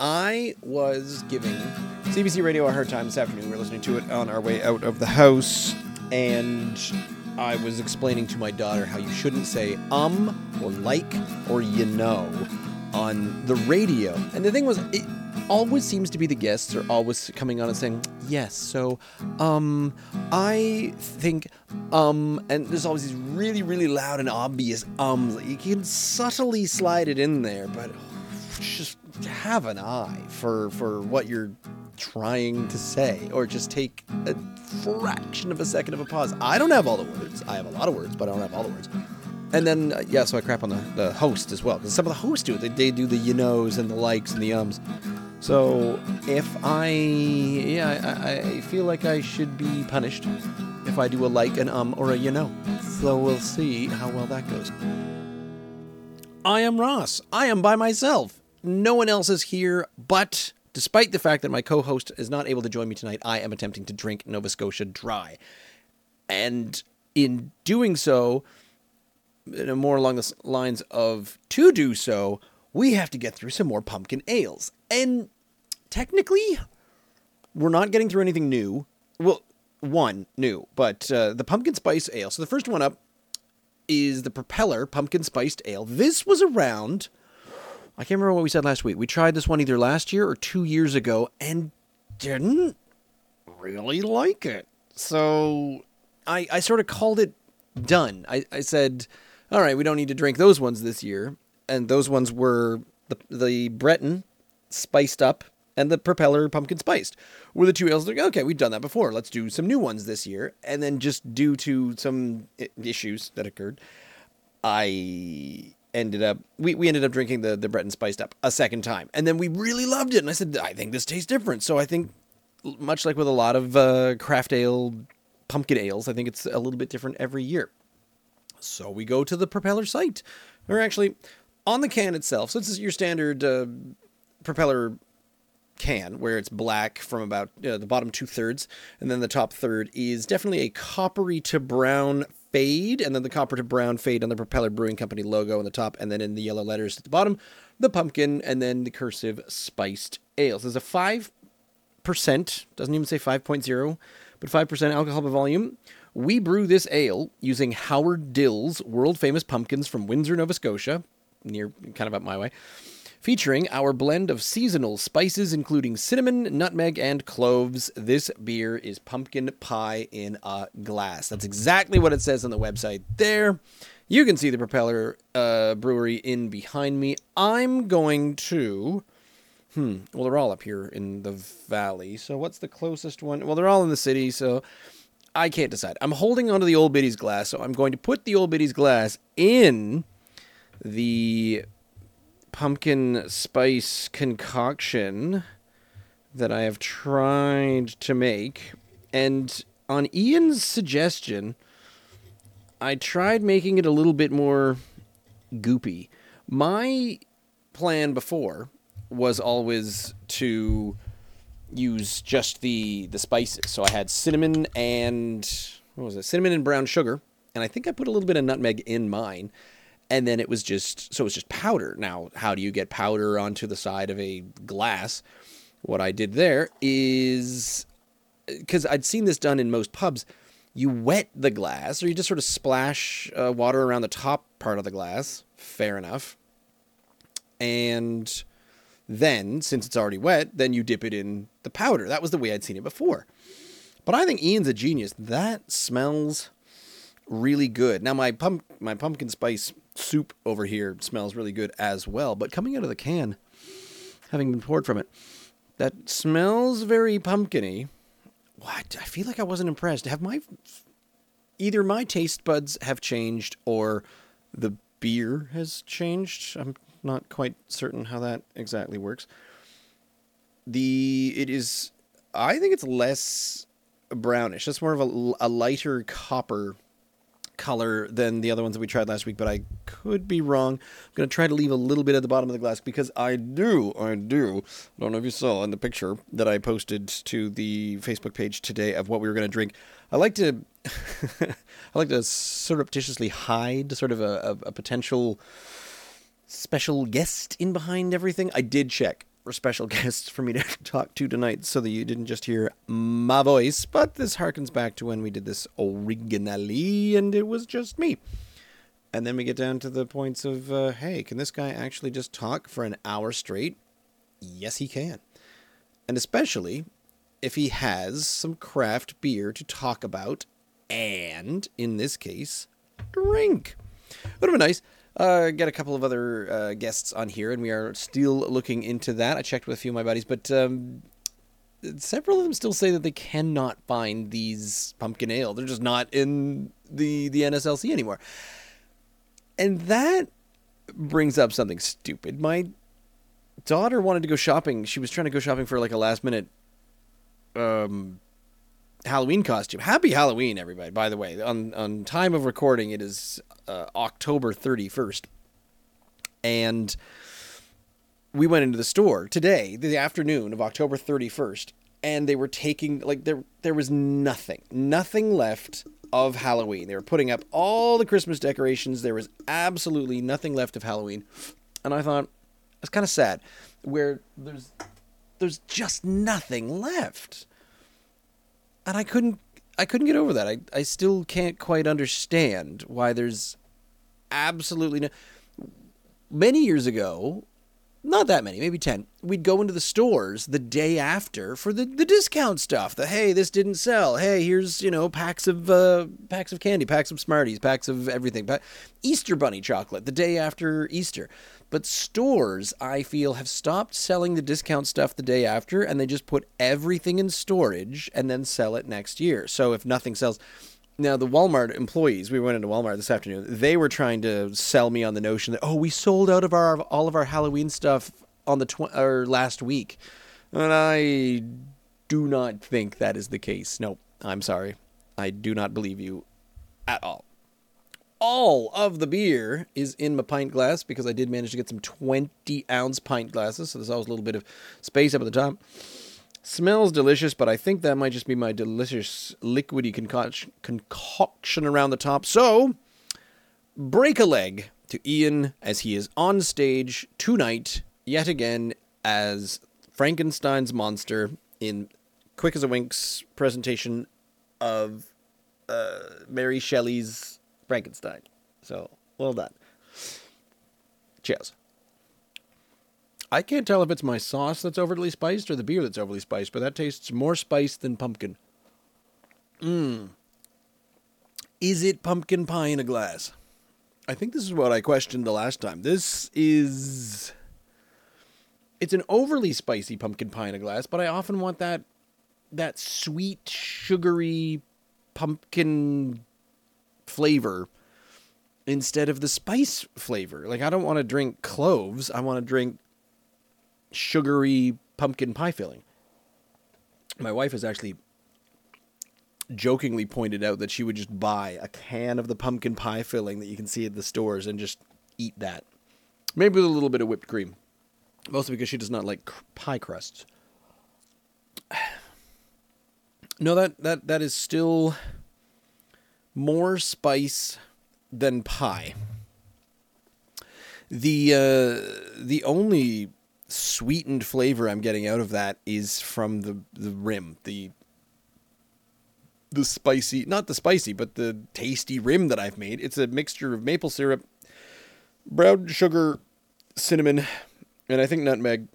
I was giving CBC Radio a hard time this afternoon. We were listening to it on our way out of the house, and I was explaining to my daughter how you shouldn't say um or like or you know on the radio. And the thing was, it always seems to be the guests are always coming on and saying, yes, so, um, I think, um, and there's always these really, really loud and obvious ums. You can subtly slide it in there, but just have an eye for, for what you're trying to say, or just take a fraction of a second of a pause. I don't have all the words. I have a lot of words, but I don't have all the words. And then, uh, yeah, so I crap on the, the host as well, because some of the hosts do it. They, they do the you knows and the likes and the ums. So if I, yeah, I, I feel like I should be punished if I do a like, an um, or a you know. So we'll see how well that goes. I am Ross. I am by myself. No one else is here, but despite the fact that my co host is not able to join me tonight, I am attempting to drink Nova Scotia dry. And in doing so, more along the lines of to do so, we have to get through some more pumpkin ales. And technically, we're not getting through anything new. Well, one new, but uh, the pumpkin spice ale. So the first one up is the Propeller Pumpkin Spiced Ale. This was around. I can't remember what we said last week. We tried this one either last year or two years ago and didn't really like it. So I, I sort of called it done. I, I said, all right, we don't need to drink those ones this year. And those ones were the, the Breton spiced up and the Propeller pumpkin spiced were the two ales. Like, okay, we've done that before. Let's do some new ones this year. And then just due to some issues that occurred, I ended up we, we ended up drinking the the Breton spiced up a second time, and then we really loved it. And I said, I think this tastes different. So I think, much like with a lot of uh, craft ale, pumpkin ales, I think it's a little bit different every year. So we go to the Propeller site, or actually on the can itself. So this is your standard uh, Propeller can where it's black from about uh, the bottom two thirds, and then the top third is definitely a coppery to brown fade, and then the copper to brown fade on the Propeller Brewing Company logo on the top, and then in the yellow letters at the bottom, the pumpkin, and then the cursive spiced ales. There's a five percent, doesn't even say 5.0, but 5% alcohol by volume. We brew this ale using Howard Dill's world famous pumpkins from Windsor, Nova Scotia, near kind of up my way featuring our blend of seasonal spices, including cinnamon, nutmeg, and cloves. This beer is pumpkin pie in a glass. That's exactly what it says on the website there. You can see the Propeller uh, Brewery in behind me. I'm going to. Hmm. Well, they're all up here in the valley. So, what's the closest one? Well, they're all in the city. So, I can't decide. I'm holding onto the Old Biddy's glass. So, I'm going to put the Old Biddy's glass in the pumpkin spice concoction that I have tried to make. And on Ian's suggestion, I tried making it a little bit more goopy. My plan before was always to use just the the spices. So I had cinnamon and what was it? Cinnamon and brown sugar, and I think I put a little bit of nutmeg in mine and then it was just so it was just powder. Now, how do you get powder onto the side of a glass? What I did there is because I'd seen this done in most pubs. You wet the glass, or you just sort of splash uh, water around the top part of the glass. Fair enough. And then, since it's already wet, then you dip it in the powder. That was the way I'd seen it before. But I think Ian's a genius. That smells really good. Now my pump my pumpkin spice soup over here smells really good as well. But coming out of the can, having been poured from it, that smells very pumpkiny. What? I feel like I wasn't impressed. Have my either my taste buds have changed or the beer has changed. I'm not quite certain how that exactly works. The it is I think it's less brownish. It's more of a, a lighter copper color than the other ones that we tried last week, but I could be wrong. I'm going to try to leave a little bit at the bottom of the glass because I do, I do. I don't know if you saw in the picture that I posted to the Facebook page today of what we were going to drink. I like to, I like to surreptitiously hide sort of a, a, a potential special guest in behind everything. I did check special guests for me to talk to tonight so that you didn't just hear my voice, but this harkens back to when we did this originally and it was just me. And then we get down to the points of, uh, hey, can this guy actually just talk for an hour straight? Yes, he can. And especially if he has some craft beer to talk about and, in this case, drink. Would have been nice. Uh, get a couple of other uh, guests on here, and we are still looking into that. I checked with a few of my buddies, but um, several of them still say that they cannot find these pumpkin ale. They're just not in the the NSLC anymore, and that brings up something stupid. My daughter wanted to go shopping. She was trying to go shopping for like a last minute um, Halloween costume. Happy Halloween, everybody! By the way, on on time of recording, it is uh, October thirty first, and we went into the store today, the afternoon of October thirty first, and they were taking like there there was nothing, nothing left of Halloween. They were putting up all the Christmas decorations. There was absolutely nothing left of Halloween, and I thought it's kind of sad, where there's there's just nothing left and I couldn't I couldn't get over that. I I still can't quite understand why there's absolutely no many years ago not that many, maybe 10. We'd go into the stores the day after for the, the discount stuff. The hey, this didn't sell. Hey, here's, you know, packs of uh, packs of candy, packs of Smarties, packs of everything. Easter bunny chocolate the day after Easter. But stores, I feel, have stopped selling the discount stuff the day after and they just put everything in storage and then sell it next year. So if nothing sells, now, the Walmart employees, we went into Walmart this afternoon. They were trying to sell me on the notion that oh, we sold out of our all of our Halloween stuff on the tw- or last week, and I do not think that is the case. No, I'm sorry, I do not believe you at all. All of the beer is in my pint glass because I did manage to get some 20 ounce pint glasses, so there's always a little bit of space up at the top. Smells delicious, but I think that might just be my delicious liquidy concoction, concoction around the top. So, break a leg to Ian as he is on stage tonight, yet again, as Frankenstein's monster in Quick as a Wink's presentation of uh, Mary Shelley's Frankenstein. So, well done. Cheers. I can't tell if it's my sauce that's overly spiced or the beer that's overly spiced, but that tastes more spice than pumpkin. Mmm. Is it pumpkin pie in a glass? I think this is what I questioned the last time. This is. It's an overly spicy pumpkin pie in a glass, but I often want that that sweet, sugary pumpkin flavor instead of the spice flavor. Like I don't want to drink cloves. I want to drink sugary pumpkin pie filling. My wife has actually jokingly pointed out that she would just buy a can of the pumpkin pie filling that you can see at the stores and just eat that. Maybe with a little bit of whipped cream. Mostly because she does not like pie crusts. No, that, that, that is still more spice than pie. The uh, the only sweetened flavor I'm getting out of that is from the the rim, the the spicy, not the spicy, but the tasty rim that I've made. It's a mixture of maple syrup, brown sugar, cinnamon, and I think nutmeg.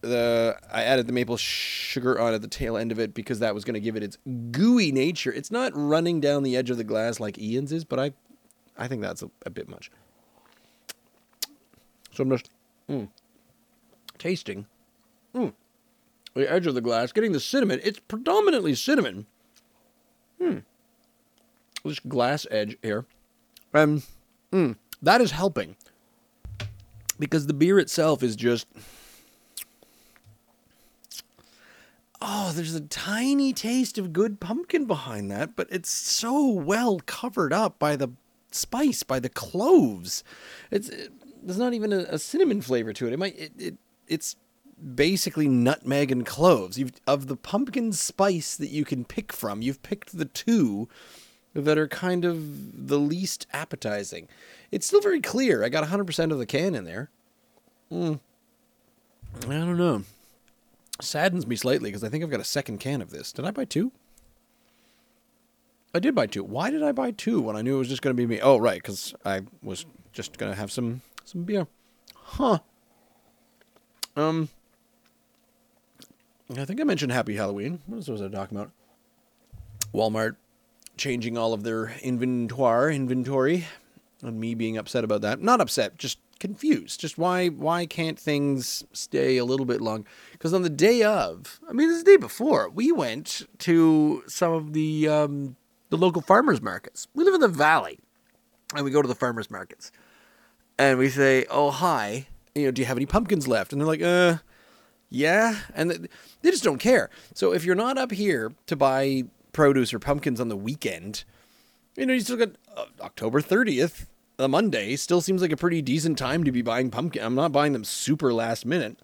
The I added the maple sugar on at the tail end of it because that was going to give it its gooey nature. It's not running down the edge of the glass like Ian's is, but I I think that's a, a bit much. So I'm just. Mm tasting. Mm. The edge of the glass, getting the cinnamon. It's predominantly cinnamon. Hmm. This glass edge here. Um, mm, that is helping. Because the beer itself is just. Oh, there's a tiny taste of good pumpkin behind that, but it's so well covered up by the spice, by the cloves. It's it, there's not even a, a, cinnamon flavor to it. It might it, it it's basically nutmeg and cloves. You've of the pumpkin spice that you can pick from. You've picked the two that are kind of the least appetizing. It's still very clear. I got 100% of the can in there. Mm. I don't know. Saddens me slightly because I think I've got a second can of this. Did I buy two? I did buy two. Why did I buy two when I knew it was just going to be me? Oh, right, because I was just going to have some some beer. Huh. Um. I think I mentioned Happy Halloween. What was I talking about? Walmart changing all of their inventory, inventory, and me being upset about that. Not upset, just confused. Just why why can't things stay a little bit long? Because on the day of, I mean, this is the day before, we went to some of the um, the local farmers markets. We live in the valley, and we go to the farmers markets, and we say, "Oh hi, you know, do you have any pumpkins left?" And they're like, "Uh." Yeah, and they just don't care. So if you're not up here to buy produce or pumpkins on the weekend, you know, you still got uh, October 30th, the Monday, still seems like a pretty decent time to be buying pumpkin. I'm not buying them super last minute.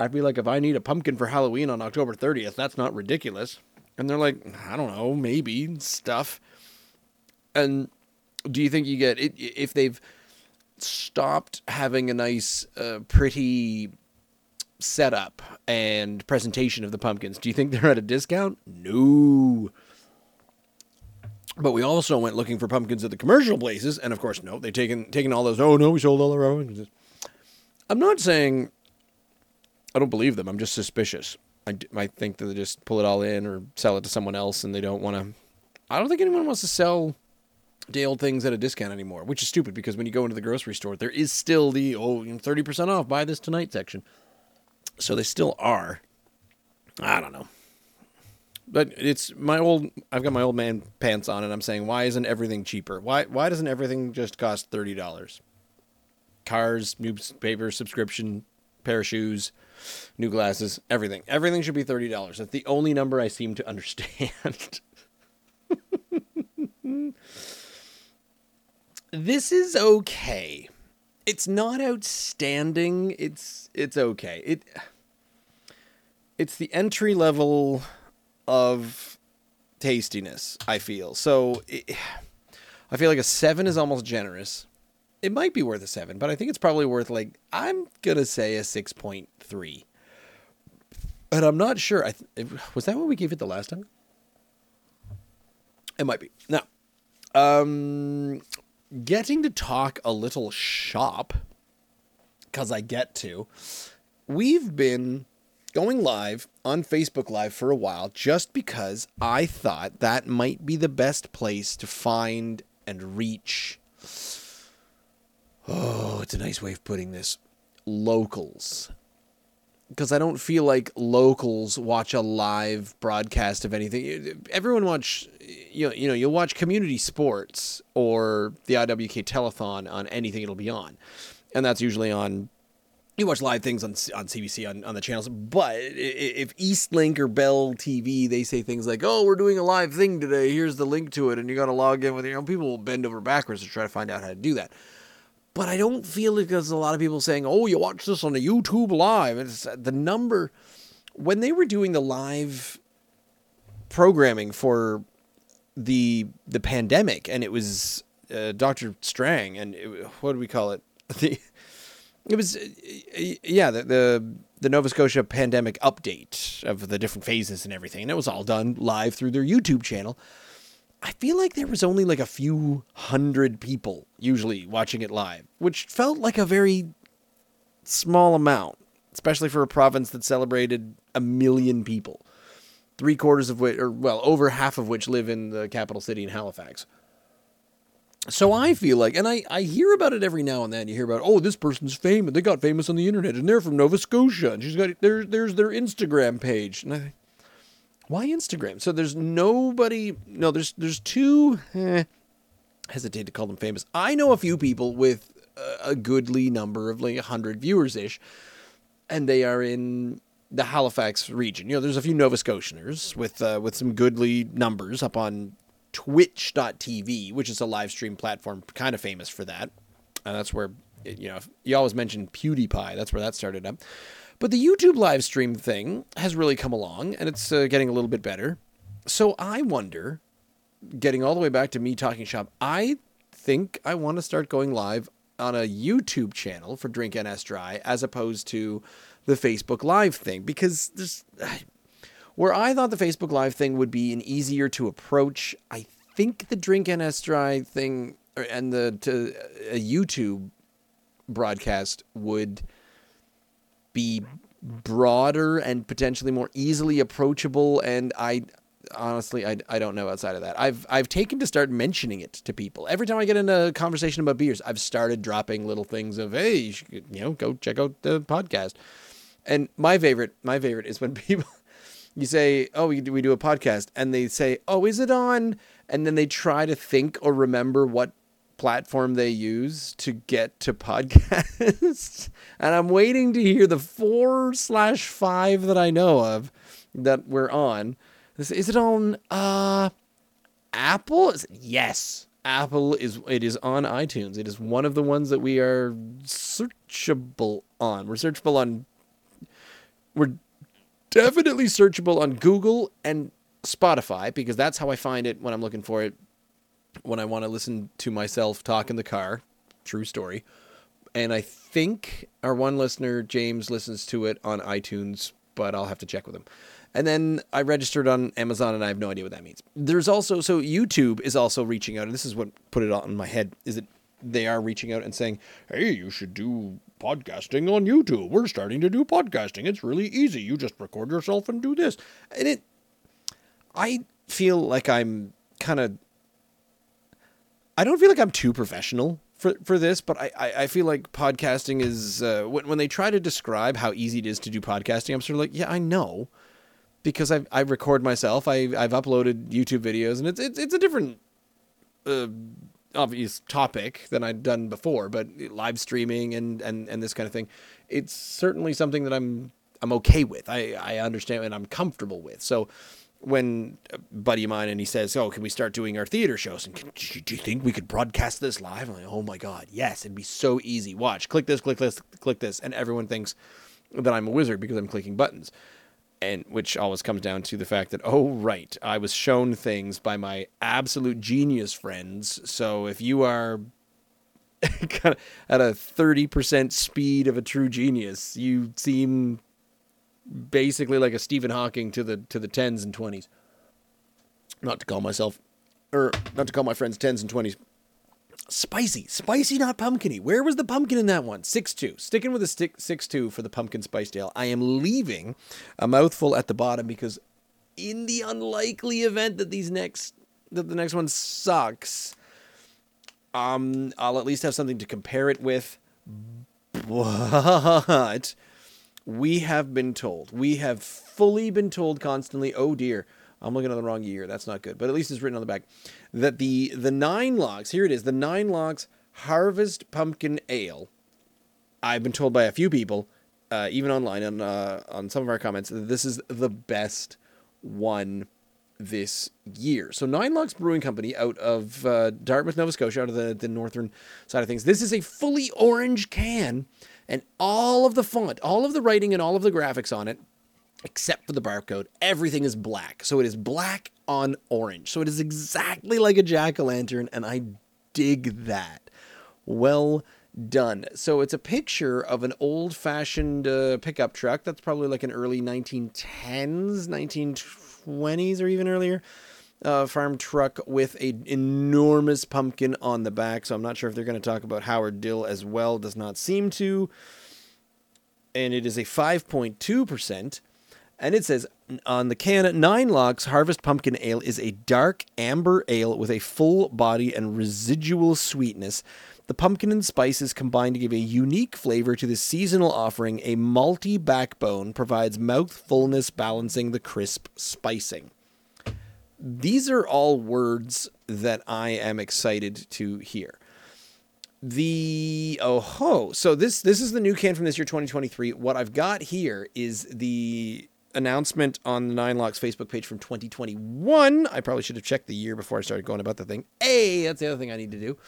I feel like if I need a pumpkin for Halloween on October 30th, that's not ridiculous. And they're like, I don't know, maybe stuff. And do you think you get it if they've stopped having a nice, uh, pretty setup and presentation of the pumpkins? Do you think they're at a discount? No. But we also went looking for pumpkins at the commercial places, and of course, no, they taken taken all those. Oh no, we sold all our pumpkins. I'm not saying I don't believe them. I'm just suspicious. I might think that they just pull it all in or sell it to someone else, and they don't want to. I don't think anyone wants to sell day old things at a discount anymore, which is stupid because when you go into the grocery store, there is still the oh 30% off, buy this tonight section. So they still are. I don't know. But it's my old. I've got my old man pants on, and I'm saying, why isn't everything cheaper? Why why doesn't everything just cost thirty dollars? Cars, newspaper subscription, pair of shoes, new glasses, everything. Everything should be thirty dollars. That's the only number I seem to understand. this is okay. It's not outstanding. It's it's okay. It it's the entry level of tastiness, I feel. So it, I feel like a 7 is almost generous. It might be worth a 7, but I think it's probably worth like I'm going to say a 6.3. But I'm not sure. I th- was that what we gave it the last time? It might be. Now, um getting to talk a little shop cuz I get to. We've been going live on Facebook Live for a while just because I thought that might be the best place to find and reach. Oh, it's a nice way of putting this. Locals. Because I don't feel like locals watch a live broadcast of anything. Everyone watch, you know, you know, you'll watch community sports or the IWK telethon on anything it'll be on, and that's usually on you watch live things on on CBC on, on the channels, but if Eastlink or Bell TV they say things like, "Oh, we're doing a live thing today. Here's the link to it, and you got to log in with your." own." people will bend over backwards to try to find out how to do that. But I don't feel it because a lot of people saying, "Oh, you watch this on a YouTube live." It's the number when they were doing the live programming for the the pandemic, and it was uh, Doctor Strang, and it, what do we call it? The it was, uh, yeah, the, the the Nova Scotia pandemic update of the different phases and everything, and it was all done live through their YouTube channel. I feel like there was only like a few hundred people usually watching it live, which felt like a very small amount, especially for a province that celebrated a million people, three quarters of which, or well, over half of which live in the capital city in Halifax. So I feel like, and I, I hear about it every now and then. You hear about, oh, this person's famous. They got famous on the internet, and they're from Nova Scotia, and she's got there's there's their Instagram page. And I think, why Instagram? So there's nobody. No, there's there's two. Eh, hesitate to call them famous. I know a few people with a goodly number of like hundred viewers ish, and they are in the Halifax region. You know, there's a few Nova Scotianers with uh, with some goodly numbers up on twitch.tv, which is a live stream platform kind of famous for that. And that's where, you know, you always mention PewDiePie. That's where that started up. But the YouTube live stream thing has really come along and it's uh, getting a little bit better. So I wonder, getting all the way back to me talking shop, I think I want to start going live on a YouTube channel for Drink NS Dry as opposed to the Facebook Live thing because there's where I thought the Facebook Live thing would be an easier to approach. I think the Drink NS Dry thing and the to YouTube broadcast would be broader and potentially more easily approachable and I honestly I, I don't know outside of that. I've I've taken to start mentioning it to people. Every time I get in a conversation about beers, I've started dropping little things of hey, you, should, you know, go check out the podcast. And my favorite my favorite is when people you say, "Oh, we do, we do a podcast," and they say, "Oh, is it on?" And then they try to think or remember what platform they use to get to podcasts. and I'm waiting to hear the four slash five that I know of that we're on. Is it on uh Apple? It, yes. Apple is it is on iTunes. It is one of the ones that we are searchable on. We're searchable on we're definitely searchable on Google and Spotify because that's how I find it when I'm looking for it when I want to listen to myself talk in the car. True story. And I think our one listener, James, listens to it on iTunes, but I'll have to check with him. And then I registered on Amazon and I have no idea what that means. There's also, so YouTube is also reaching out, and this is what put it on my head, is that they are reaching out and saying, hey, you should do podcasting on YouTube. We're starting to do podcasting. It's really easy. You just record yourself and do this. And it, I feel like I'm kind of I don't feel like I'm too professional for for this, but I, I, I feel like podcasting is uh, when when they try to describe how easy it is to do podcasting, I'm sort of like, yeah, I know, because I I record myself, I I've uploaded YouTube videos, and it's it's it's a different. Uh, obvious topic than I'd done before, but live streaming and, and, and this kind of thing, it's certainly something that I'm I'm okay with. I, I understand and I'm comfortable with. So when a buddy of mine and he says, "Oh, can we start doing our theater shows?" And do you think we could broadcast this live? I'm like, "Oh my god, yes! It'd be so easy. Watch, click this, click this, click this," and everyone thinks that I'm a wizard because I'm clicking buttons, and which always comes down to the fact that, oh right, I was shown things by my absolute genius friends. So if you are kind of at a thirty percent speed of a true genius, you seem basically like a Stephen Hawking to the to the tens and twenties. Not to call myself, or not to call my friends tens and twenties. Spicy, spicy, not pumpkiny. Where was the pumpkin in that one? Six two. Sticking with a stick six two for the pumpkin spice ale. I am leaving a mouthful at the bottom because, in the unlikely event that these next that the next one sucks, um, I'll at least have something to compare it with. But we have been told, we have fully been told constantly, oh dear, I'm looking at the wrong year. That's not good. But at least it's written on the back that the the Nine Locks, here it is, the Nine Locks Harvest Pumpkin Ale. I've been told by a few people, uh, even online on uh, on some of our comments, that this is the best one this year. So Nine Locks Brewing Company out of uh, Dartmouth, Nova Scotia, out of the, the northern side of things. This is a fully orange can and all of the font, all of the writing, and all of the graphics on it, except for the barcode, everything is black. So it is black on orange. So it is exactly like a jack o' lantern, and I dig that. Well done. So it's a picture of an old fashioned uh, pickup truck that's probably like an early 1910s, 1920s, or even earlier uh, farm truck with an enormous pumpkin on the back. So I'm not sure if they're going to talk about Howard Dill as well. Does not seem to. And it is a 5.2%. And it says on the can, Nine Locks Harvest Pumpkin Ale is a dark amber ale with a full body and residual sweetness. The pumpkin and spices combine to give a unique flavor to the seasonal offering. A malty backbone provides mouth fullness, balancing the crisp spicing these are all words that I am excited to hear. The oh ho, so this this is the new can from this year 2023. What I've got here is the announcement on the Nine Locks Facebook page from 2021. I probably should have checked the year before I started going about the thing. Hey, that's the other thing I need to do.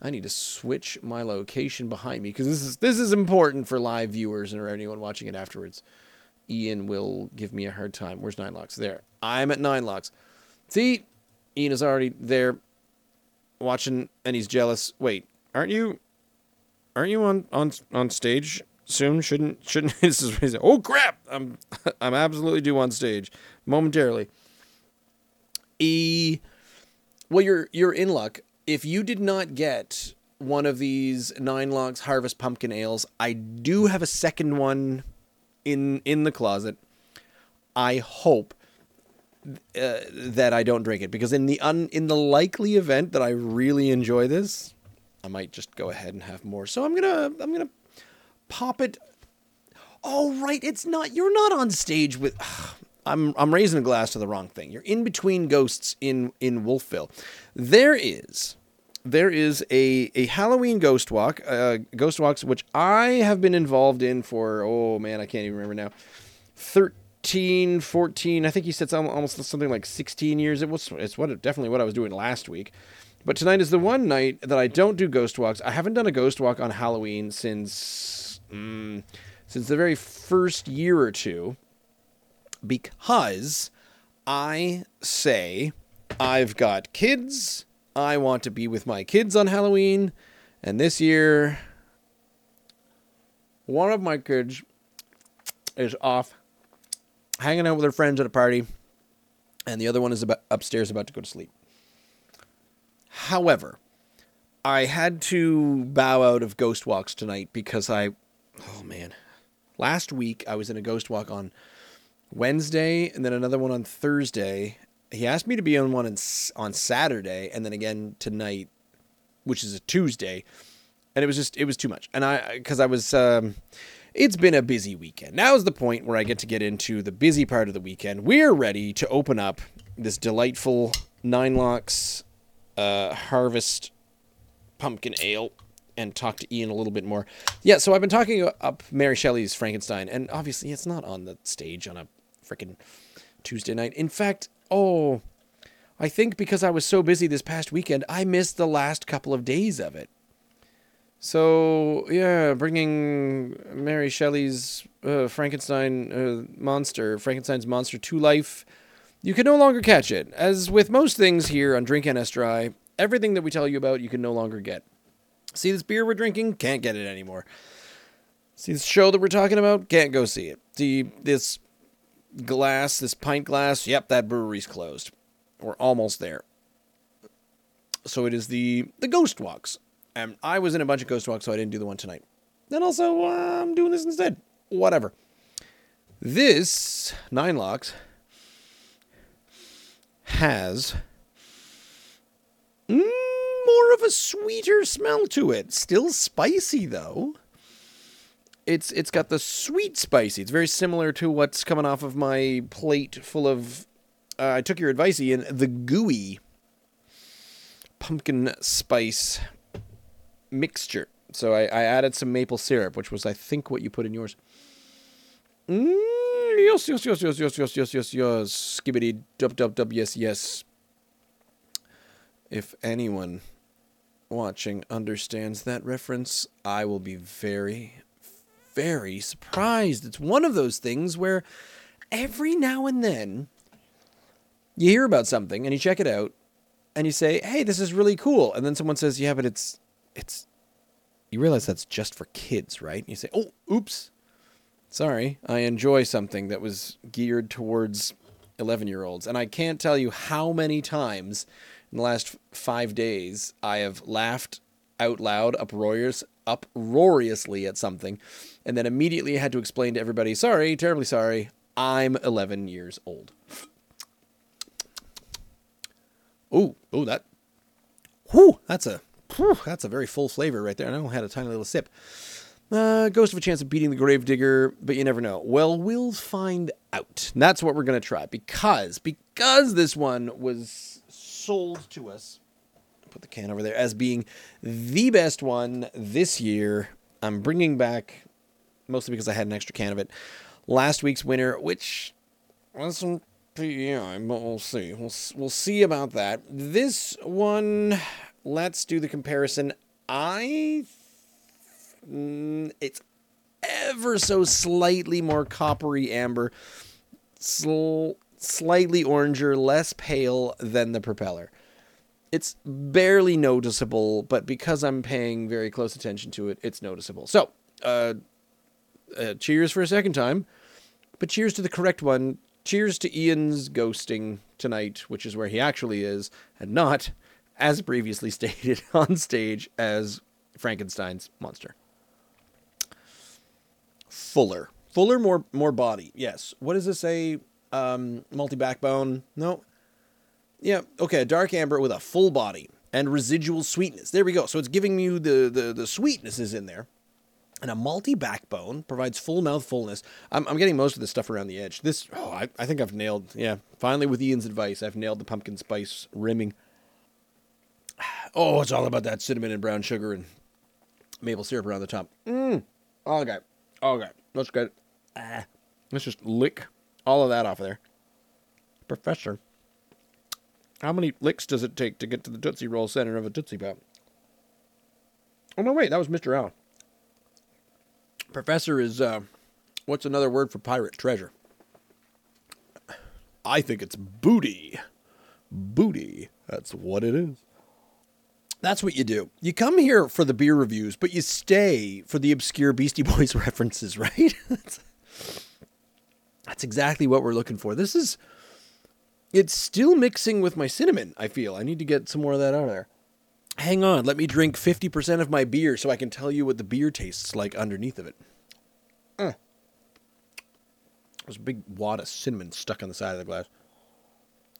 I need to switch my location behind me because this is this is important for live viewers and or anyone watching it afterwards. Ian will give me a hard time. Where's Nine Locks? There. I'm at Nine Locks. See, Ian is already there watching and he's jealous. Wait, aren't you aren't you on on on stage soon. Shouldn't shouldn't. This is. Oh crap! I'm I'm absolutely due on stage momentarily. E, well, you're you're in luck. If you did not get one of these nine locks harvest pumpkin ales, I do have a second one in in the closet. I hope uh, that I don't drink it because in the un, in the likely event that I really enjoy this, I might just go ahead and have more. So I'm gonna I'm gonna pop it. Oh right, it's not. You're not on stage with. I'm I'm raising a glass to the wrong thing. You're in between ghosts in in Wolfville. There is there is a a Halloween ghost walk, uh, ghost walks which I have been involved in for oh man, I can't even remember now. 13, 14, I think he said almost something like 16 years. It was it's what definitely what I was doing last week. But tonight is the one night that I don't do ghost walks. I haven't done a ghost walk on Halloween since mm, since the very first year or two because I say I've got kids. I want to be with my kids on Halloween. And this year, one of my kids is off hanging out with her friends at a party, and the other one is about, upstairs about to go to sleep. However, I had to bow out of ghost walks tonight because I, oh man, last week I was in a ghost walk on Wednesday and then another one on Thursday. He asked me to be on one on Saturday and then again tonight, which is a Tuesday, and it was just it was too much. And I because I was um, it's been a busy weekend. Now is the point where I get to get into the busy part of the weekend. We're ready to open up this delightful Nine Locks uh, Harvest Pumpkin Ale and talk to Ian a little bit more. Yeah, so I've been talking up Mary Shelley's Frankenstein, and obviously it's not on the stage on a freaking Tuesday night. In fact, oh, I think because I was so busy this past weekend, I missed the last couple of days of it. So yeah, bringing Mary Shelley's uh, Frankenstein uh, monster, Frankenstein's monster to life. You can no longer catch it. As with most things here on Drink NS Dry, everything that we tell you about, you can no longer get. See this beer we're drinking? Can't get it anymore. See this show that we're talking about? Can't go see it. See this glass, this pint glass? Yep, that brewery's closed. We're almost there. So it is the the Ghost Walks and I was in a bunch of Ghost Walks, so I didn't do the one tonight. Then also, uh, I'm doing this instead. Whatever. This Nine Locks has mm, more of a sweeter smell to it. Still spicy though. It's it's got the sweet spicy. It's very similar to what's coming off of my plate full of. Uh, I took your advice, Ian. The gooey pumpkin spice mixture. So I, I added some maple syrup, which was, I think, what you put in yours. Mm, yes, yes, yes, yes, yes, yes, yes, yes, yes. Skibbity dub dub dub, yes, yes. If anyone watching understands that reference, I will be very, very surprised. It's one of those things where every now and then you hear about something and you check it out and you say, hey, this is really cool. And then someone says, yeah, but it's it's you realize that's just for kids, right? You say, "Oh, oops. Sorry. I enjoy something that was geared towards 11-year-olds." And I can't tell you how many times in the last 5 days I have laughed out loud uproarious uproariously at something and then immediately had to explain to everybody, "Sorry, terribly sorry. I'm 11 years old." Oh, oh that Whew, that's a Whew, that's a very full flavor right there. And I only had a tiny little sip. Uh, ghost of a chance of beating the Gravedigger, but you never know. Well, we'll find out. And that's what we're gonna try because because this one was sold to us. Put the can over there as being the best one this year. I'm bringing back mostly because I had an extra can of it. Last week's winner, which wasn't PEI, but we'll see. We'll we'll see about that. This one let's do the comparison. I mm, it's ever so slightly more coppery amber, sl- slightly oranger, less pale than the propeller. It's barely noticeable, but because I'm paying very close attention to it, it's noticeable. So, uh, uh, cheers for a second time, but cheers to the correct one. Cheers to Ian's ghosting tonight, which is where he actually is, and not, as previously stated on stage, as Frankenstein's monster. Fuller, fuller, more more body. Yes. What does it say? Um, malty backbone. No. Yeah. Okay. Dark amber with a full body and residual sweetness. There we go. So it's giving you the the the sweetness is in there. And a malty backbone provides full mouth fullness. I'm, I'm getting most of the stuff around the edge. This, oh, I, I think I've nailed, yeah, finally with Ian's advice, I've nailed the pumpkin spice rimming. Oh, it's all about that cinnamon and brown sugar and maple syrup around the top. Mmm. Okay. Okay. Let's get, ah, let's just lick all of that off of there. Professor, how many licks does it take to get to the Tootsie Roll center of a Tootsie Pop? Oh, no, wait, that was Mr. Allen. Professor is, uh, what's another word for pirate treasure? I think it's booty. Booty. That's what it is. That's what you do. You come here for the beer reviews, but you stay for the obscure Beastie Boys references, right? that's, exactly what we're looking for. This is. It's still mixing with my cinnamon, I feel. I need to get some more of that out of there. Hang on, let me drink 50% of my beer so I can tell you what the beer tastes like underneath of it. Uh. There's a big wad of cinnamon stuck on the side of the glass.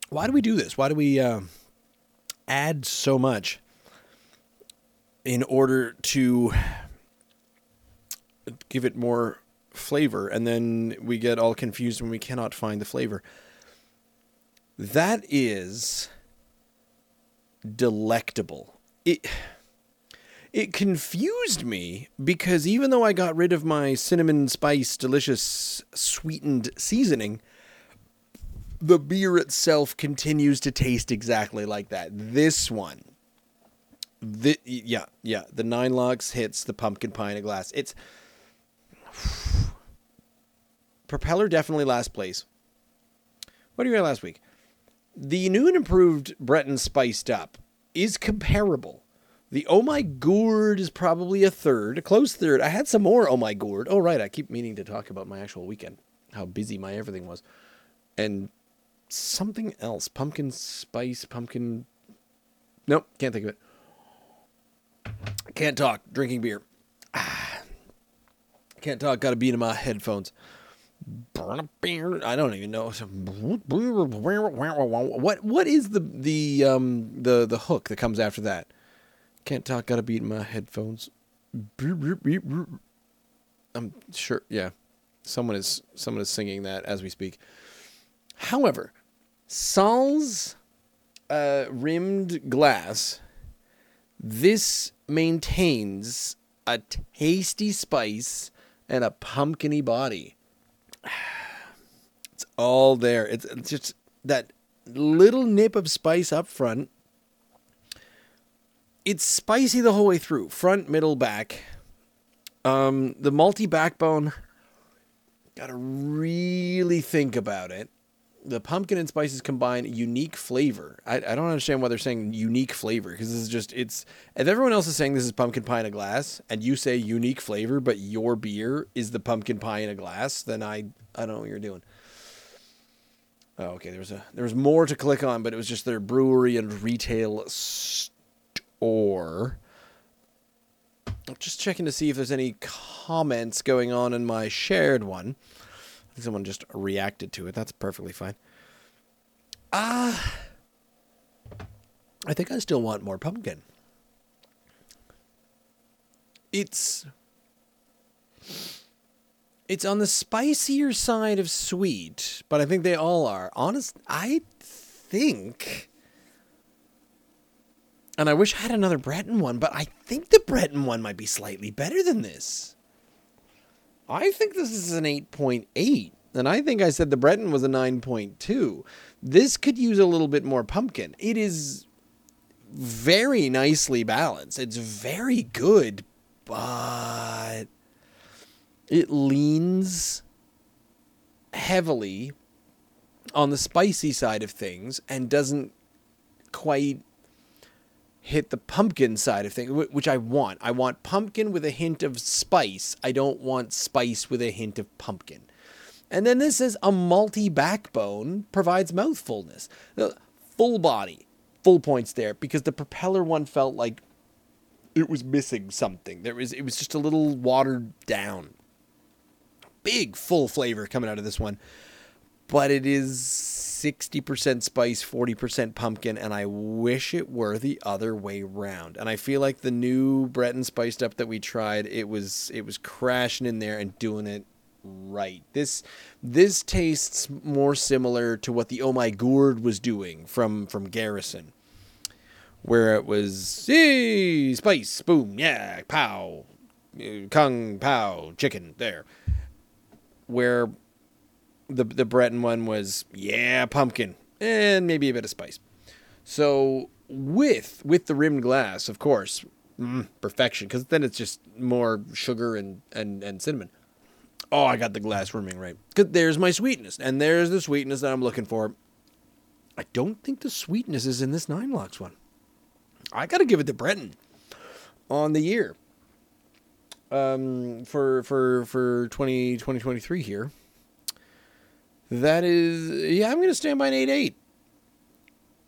Why do we do this? Why do we uh, add so much in order to give it more flavor? And then we get all confused when we cannot find the flavor. That is delectable. It it confused me because even though I got rid of my cinnamon spice delicious sweetened seasoning, the beer itself continues to taste exactly like that. This one, the yeah, yeah, the nine locks hits the pumpkin pie in a glass. It's propeller definitely last place. What do you got last week? The new and improved Breton spiced up is comparable. The Oh My Gourd is probably a third, a close third. I had some more Oh My Gourd. Oh, right. I keep meaning to talk about my actual weekend, how busy my everything was. And something else pumpkin spice, pumpkin. Nope, can't think of it. Can't talk. Drinking beer. Ah. Can't talk. Got to beat in my headphones. I don't even know. What what is the the um the the hook that comes after that? Can't talk. Got to beat my headphones. I'm sure. Yeah, someone is someone is singing that as we speak. However, Sal's uh, rimmed glass. This maintains a tasty spice and a pumpkiny body. It's all there. It's, it's just that little nip of spice up front. It's spicy the whole way through, front, middle, back. Um, the malty backbone, gotta really think about it. The pumpkin and spices combine unique flavor. I, I don't understand why they're saying unique flavor because this is just it's. If everyone else is saying this is pumpkin pie in a glass, and you say unique flavor, but your beer is the pumpkin pie in a glass, then I I don't know what you're doing. Oh, okay. There was a there was more to click on, but it was just their brewery and retail store. I'm just checking to see if there's any comments going on in my shared one. Someone just reacted to it. That's perfectly fine. Ah, uh, I think I still want more pumpkin. It's it's on the spicier side of sweet, but I think they all are. Honest, I think. And I wish I had another Breton one, but I think the Breton one might be slightly better than this. I think this is an 8.8. And I think I said the Breton was a 9.2. This could use a little bit more pumpkin. It is very nicely balanced. It's very good, but it leans heavily on the spicy side of things and doesn't quite hit the pumpkin side of things, which I want. I want pumpkin with a hint of spice. I don't want spice with a hint of pumpkin. And then this is a malty backbone provides mouthfulness. Full body, full points there because the propeller one felt like it was missing something. There was it was just a little watered down. Big full flavor coming out of this one. But it is 60% spice, 40% pumpkin, and I wish it were the other way round. And I feel like the new Breton spiced up that we tried, it was it was crashing in there and doing it right. This this tastes more similar to what the Oh My Gourd was doing from from Garrison, where it was hey spice boom yeah pow, kung pow chicken there, where the the Breton one was yeah pumpkin and maybe a bit of spice. So with with the rimmed glass, of course, mm, perfection because then it's just more sugar and and and cinnamon. Oh, I got the glass rimming right. Cause there's my sweetness, and there's the sweetness that I'm looking for. I don't think the sweetness is in this nine Locks one. I got to give it to Breton on the year. Um, for for for 20, 2023 here. That is, yeah, I'm going to stand by an 8 8.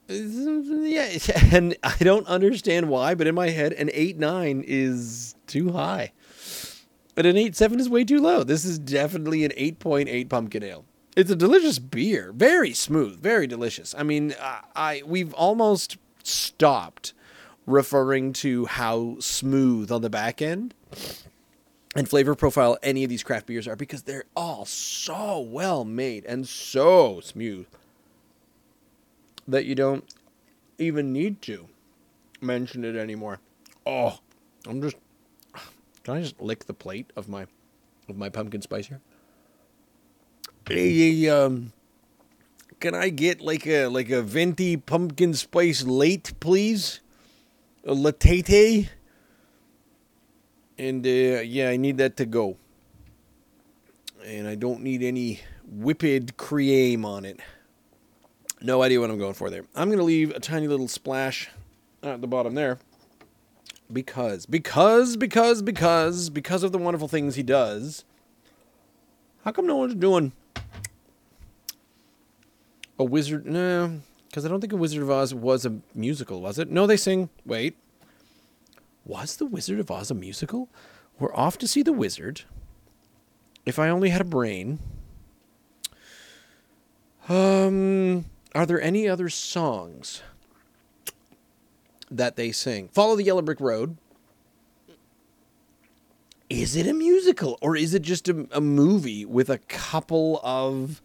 Yeah, and I don't understand why, but in my head, an 8 9 is too high. But an 8 7 is way too low. This is definitely an 8.8 pumpkin ale. It's a delicious beer, very smooth, very delicious. I mean, I, I we've almost stopped referring to how smooth on the back end and flavor profile any of these craft beers are because they're all so well made and so smooth that you don't even need to mention it anymore. Oh, I'm just can I just lick the plate of my of my pumpkin spice here? Hey, um can I get like a like a venti pumpkin spice late, please? A latte? And uh, yeah, I need that to go. And I don't need any whipped cream on it. No idea what I'm going for there. I'm going to leave a tiny little splash at the bottom there. Because, because, because, because, because of the wonderful things he does. How come no one's doing a wizard? No, because I don't think a Wizard of Oz was a musical, was it? No, they sing. Wait. Was The Wizard of Oz a musical? We're off to see the wizard. If I only had a brain. Um, are there any other songs that they sing? Follow the Yellow Brick Road. Is it a musical or is it just a, a movie with a couple of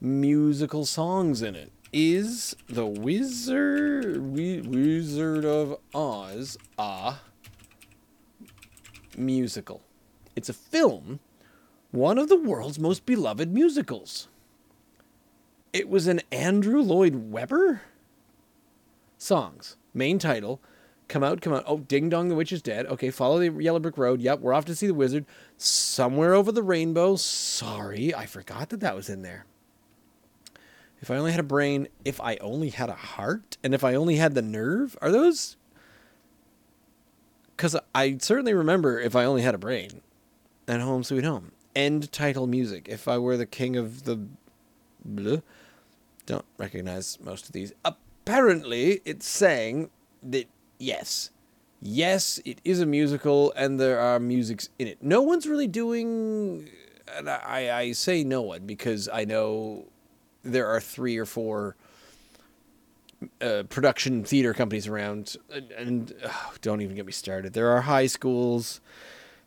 musical songs in it? Is the Wizard Wizard of Oz a musical? It's a film, one of the world's most beloved musicals. It was an Andrew Lloyd Webber songs. Main title, come out, come out. Oh, Ding Dong, the Witch is dead. Okay, follow the Yellow Brick Road. Yep, we're off to see the wizard. Somewhere over the rainbow. Sorry, I forgot that that was in there. If I only had a brain, if I only had a heart, and if I only had the nerve, are those? Because I certainly remember if I only had a brain, and Home Sweet Home. End title music. If I were the king of the, blah, don't recognize most of these. Apparently, it's saying that yes, yes, it is a musical, and there are musics in it. No one's really doing. And I, I say no one because I know there are three or four uh, production theater companies around, and, and oh, don't even get me started. There are high schools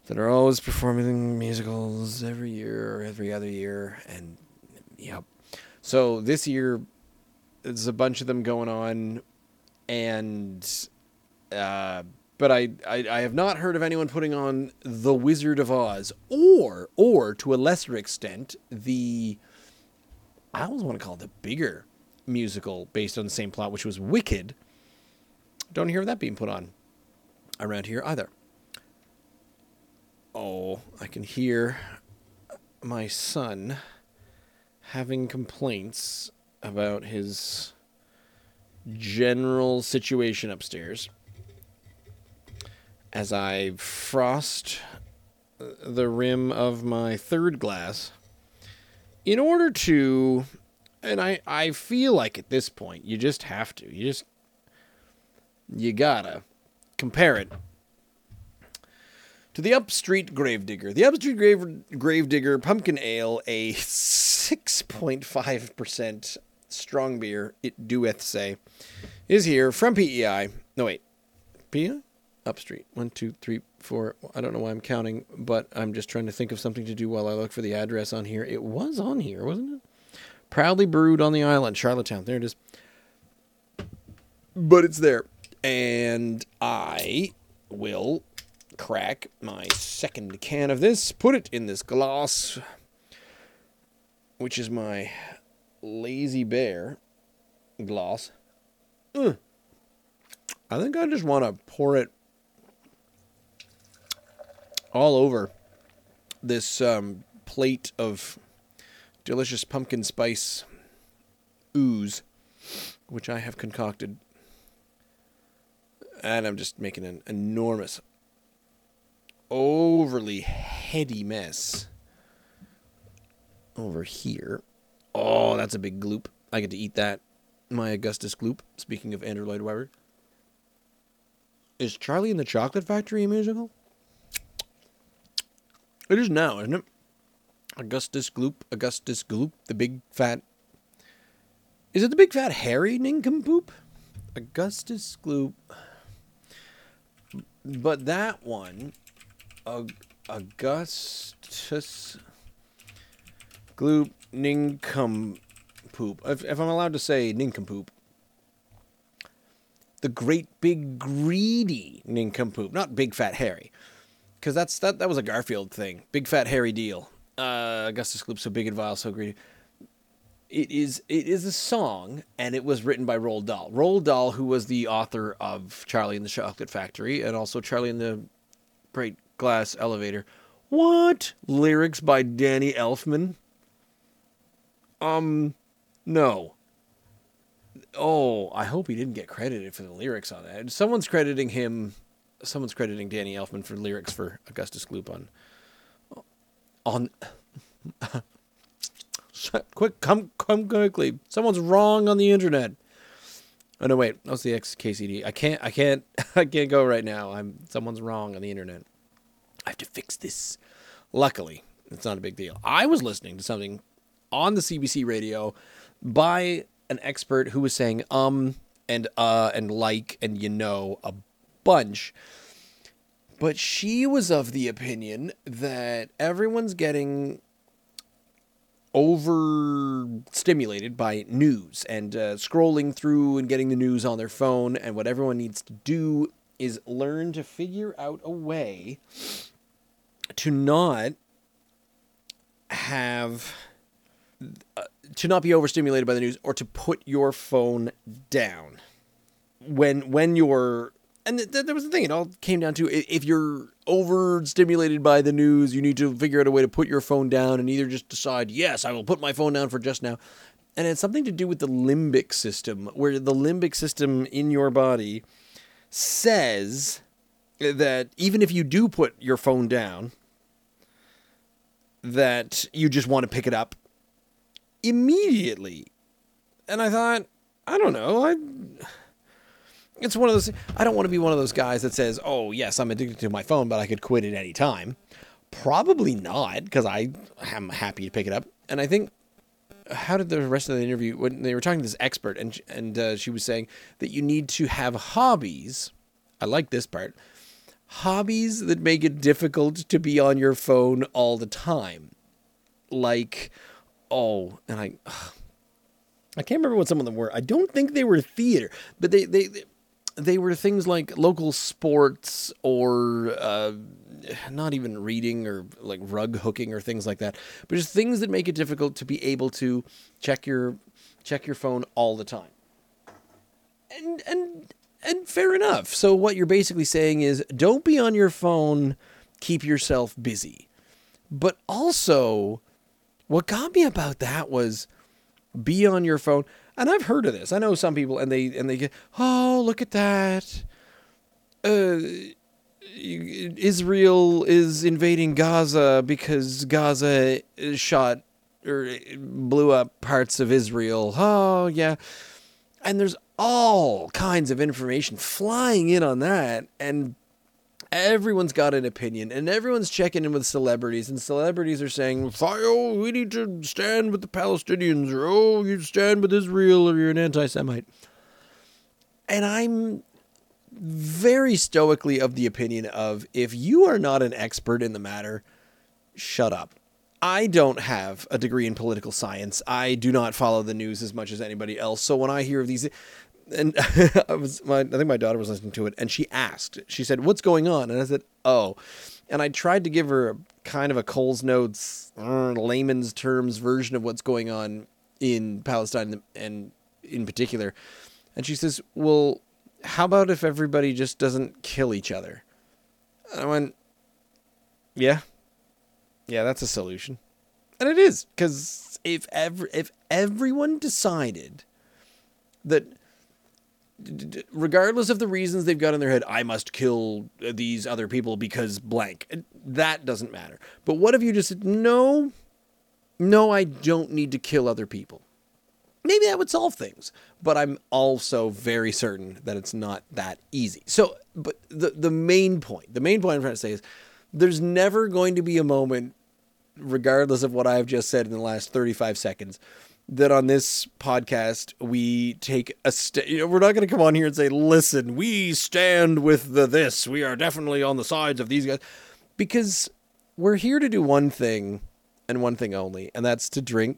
that are always performing musicals every year or every other year, and yep. So this year, there's a bunch of them going on, and uh, but I, I I have not heard of anyone putting on the Wizard of Oz, or or to a lesser extent the I always want to call it the bigger musical based on the same plot, which was Wicked. Don't hear that being put on around here either. Oh, I can hear my son having complaints about his general situation upstairs. as I frost the rim of my third glass in order to and I I feel like at this point you just have to. You just you gotta compare it to the Upstreet Gravedigger. The Upstreet Grave, Gravedigger Pumpkin Ale, a 6.5% strong beer, it doeth say, is here from PEI. No, wait. PEI? Upstreet. One, two, three, four. I don't know why I'm counting, but I'm just trying to think of something to do while I look for the address on here. It was on here, wasn't it? Proudly brewed on the island, Charlottetown. There it is. But it's there. And I will crack my second can of this, put it in this glass, which is my lazy bear glass. Ugh. I think I just want to pour it all over this um, plate of delicious pumpkin spice ooze, which I have concocted. And I'm just making an enormous overly heady mess over here. Oh, that's a big gloop. I get to eat that. My Augustus gloop. Speaking of Andrew Lloyd Webber. Is Charlie in the Chocolate Factory a musical? It is now, isn't it? Augustus Gloop, Augustus Gloop, the big fat. Is it the big fat hairy nincompoop? Augustus Gloop. But that one Augustus Gloop Nincompoop. If, if I'm allowed to say nincompoop. The great big greedy nincompoop, not big fat Harry. Because that's that that was a Garfield thing. Big fat hairy deal. Uh, Augustus Gloop so big and vile, so greedy. It is it is a song, and it was written by Roald Dahl. Roald Dahl, who was the author of Charlie and the Chocolate Factory, and also Charlie and the Great Glass Elevator. What? Lyrics by Danny Elfman? Um, no. Oh, I hope he didn't get credited for the lyrics on that. Someone's crediting him. Someone's crediting Danny Elfman for lyrics for Augustus Gloop on. On. Quick, come, come quickly. Someone's wrong on the internet. Oh no, wait. That's the XKCD. I can't. I can't. I can't go right now. I'm. Someone's wrong on the internet. I have to fix this. Luckily, it's not a big deal. I was listening to something on the CBC radio by an expert who was saying um and uh and like and you know a bunch. But she was of the opinion that everyone's getting overstimulated by news and uh, scrolling through and getting the news on their phone. And what everyone needs to do is learn to figure out a way to not have uh, to not be overstimulated by the news or to put your phone down when when you're and th- th- there was the thing it all came down to if you're overstimulated by the news you need to figure out a way to put your phone down and either just decide yes i will put my phone down for just now and it's something to do with the limbic system where the limbic system in your body says that even if you do put your phone down that you just want to pick it up immediately. And I thought, I don't know, I it's one of those I don't want to be one of those guys that says, "Oh, yes, I'm addicted to my phone, but I could quit at any time." Probably not, because I am happy to pick it up. And I think how did the rest of the interview when they were talking to this expert and and uh, she was saying that you need to have hobbies. I like this part hobbies that make it difficult to be on your phone all the time. Like, oh, and I, ugh, I can't remember what some of them were. I don't think they were theater, but they they they were things like local sports or uh, not even reading or like rug hooking or things like that, but just things that make it difficult to be able to check your check your phone all the time. And and and fair enough. So what you're basically saying is don't be on your phone, keep yourself busy. But also what got me about that was be on your phone. And I've heard of this. I know some people and they and they get, "Oh, look at that." Uh Israel is invading Gaza because Gaza shot or blew up parts of Israel. Oh, yeah. And there's all kinds of information flying in on that. And everyone's got an opinion and everyone's checking in with celebrities and celebrities are saying oh we need to stand with the palestinians or oh you stand with israel or you're an anti-semite and i'm very stoically of the opinion of if you are not an expert in the matter shut up I don't have a degree in political science. I do not follow the news as much as anybody else. So when I hear of these, and I was, my, I think my daughter was listening to it, and she asked, she said, "What's going on?" And I said, "Oh," and I tried to give her a, kind of a Coles Notes, uh, layman's terms version of what's going on in Palestine and in particular, and she says, "Well, how about if everybody just doesn't kill each other?" And I went, "Yeah, yeah, that's a solution," and it is because if ever if everyone decided that regardless of the reasons they've got in their head, I must kill these other people because blank. That doesn't matter. But what if you just said, no, no, I don't need to kill other people? Maybe that would solve things, but I'm also very certain that it's not that easy. So, but the, the main point, the main point I'm trying to say is there's never going to be a moment, regardless of what I've just said in the last 35 seconds, that on this podcast we take a st- we're not going to come on here and say listen we stand with the this. We are definitely on the sides of these guys. Because we're here to do one thing and one thing only and that's to drink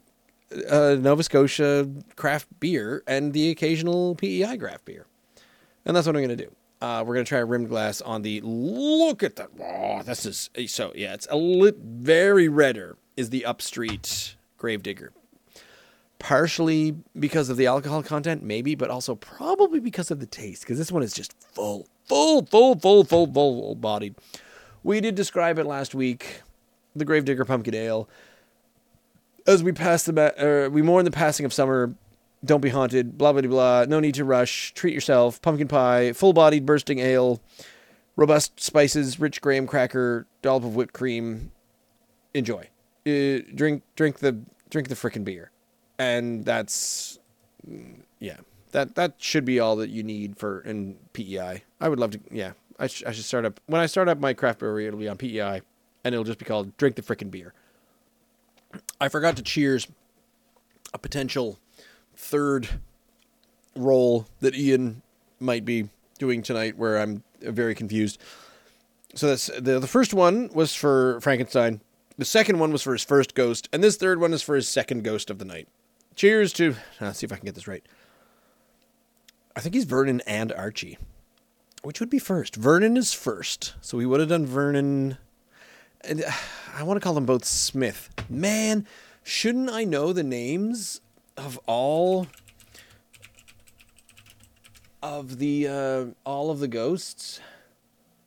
uh, Nova Scotia craft beer and the occasional PEI craft beer. And that's what I'm going to do. Uh, we're going to try a rimmed glass on the look at that oh this is so yeah it's a lit very redder is the upstreet gravedigger partially because of the alcohol content, maybe, but also probably because of the taste, because this one is just full, full, full, full, full, full bodied. We did describe it last week, the Gravedigger Pumpkin Ale. As we pass the, uh, we mourn the passing of summer. Don't be haunted. Blah blah blah. No need to rush. Treat yourself. Pumpkin pie, full-bodied bursting ale, robust spices, rich graham cracker, dollop of whipped cream. Enjoy. Uh, drink, drink the, drink the frickin' beer and that's yeah that that should be all that you need for in PEI. I would love to yeah I, sh- I should start up when I start up my craft brewery it'll be on PEI and it'll just be called drink the frickin' beer. I forgot to cheers a potential third role that Ian might be doing tonight where I'm very confused. So that's the the first one was for Frankenstein. The second one was for his first ghost, and this third one is for his second ghost of the night. Cheers to. Let's see if I can get this right. I think he's Vernon and Archie. Which would be first? Vernon is first. So we would have done Vernon. And I want to call them both Smith. Man, shouldn't I know the names of all of the uh, all of the ghosts?